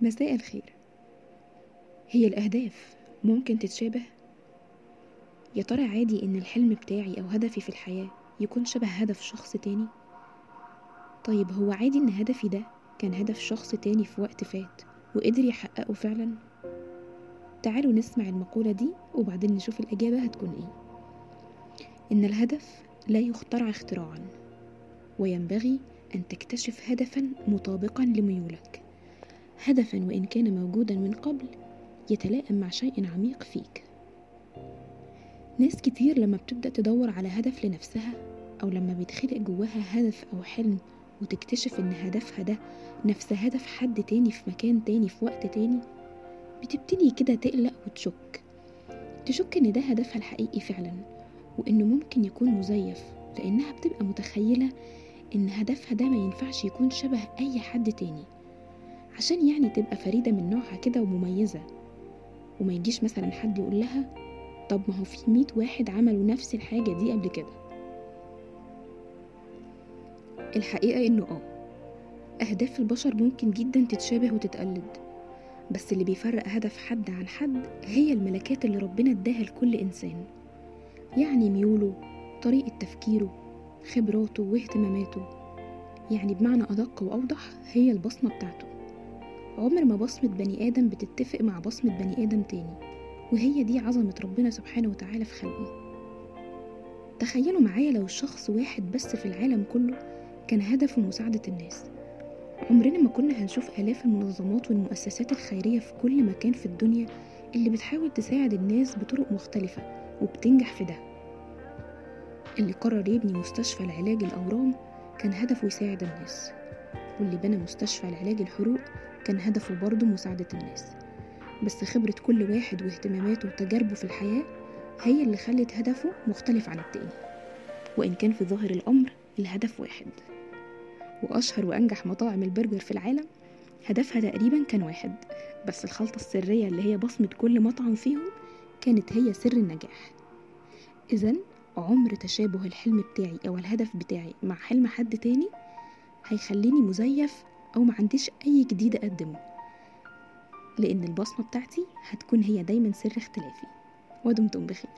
مساء الخير هي الأهداف ممكن تتشابه؟ يا ترى عادي إن الحلم بتاعي أو هدفي في الحياة يكون شبه هدف شخص تاني؟ طيب هو عادي إن هدفي ده كان هدف شخص تاني في وقت فات وقدر يحققه فعلا؟ تعالوا نسمع المقولة دي وبعدين نشوف الإجابة هتكون إيه إن الهدف لا يخترع اختراعا وينبغي أن تكتشف هدفا مطابقا لميولك هدفا وإن كان موجودا من قبل يتلائم مع شيء عميق فيك. ناس كتير لما بتبدأ تدور على هدف لنفسها أو لما بيتخلق جواها هدف أو حلم وتكتشف إن هدفها ده نفس هدف حد تاني في مكان تاني في وقت تاني بتبتدي كده تقلق وتشك. تشك إن ده هدفها الحقيقي فعلا وإنه ممكن يكون مزيف لأنها بتبقى متخيلة إن هدفها ده ما ينفعش يكون شبه أي حد تاني. عشان يعني تبقى فريدة من نوعها كده ومميزة. وما يجيش مثلا حد يقول لها طب ما هو في مية واحد عملوا نفس الحاجة دي قبل كده. الحقيقة إنه آه أهداف البشر ممكن جدا تتشابه وتتقلد. بس اللي بيفرق هدف حد عن حد هي الملكات اللي ربنا اداها لكل إنسان. يعني ميوله طريقة تفكيره خبراته واهتماماته. يعني بمعنى أدق وأوضح هي البصمة بتاعته. عمر ما بصمة بني آدم بتتفق مع بصمة بني آدم تاني وهي دي عظمة ربنا سبحانه وتعالى في خلقه. تخيلوا معايا لو شخص واحد بس في العالم كله كان هدفه مساعدة الناس. عمرنا ما كنا هنشوف آلاف المنظمات والمؤسسات الخيرية في كل مكان في الدنيا اللي بتحاول تساعد الناس بطرق مختلفة وبتنجح في ده. اللي قرر يبني مستشفى لعلاج الأورام كان هدفه يساعد الناس. واللي بنى مستشفى لعلاج الحروق كان هدفه برضه مساعدة الناس. بس خبرة كل واحد واهتماماته وتجاربه في الحياة هي اللي خلت هدفه مختلف عن التاني. وإن كان في ظاهر الأمر الهدف واحد. وأشهر وأنجح مطاعم البرجر في العالم هدفها تقريبا كان واحد. بس الخلطة السرية اللي هي بصمة كل مطعم فيهم كانت هي سر النجاح. إذا عمر تشابه الحلم بتاعي أو الهدف بتاعي مع حلم حد تاني هيخليني مزيف أو ما عنديش أي جديد أقدمه لأن البصمة بتاعتي هتكون هي دايما سر اختلافي ودمتم بخير.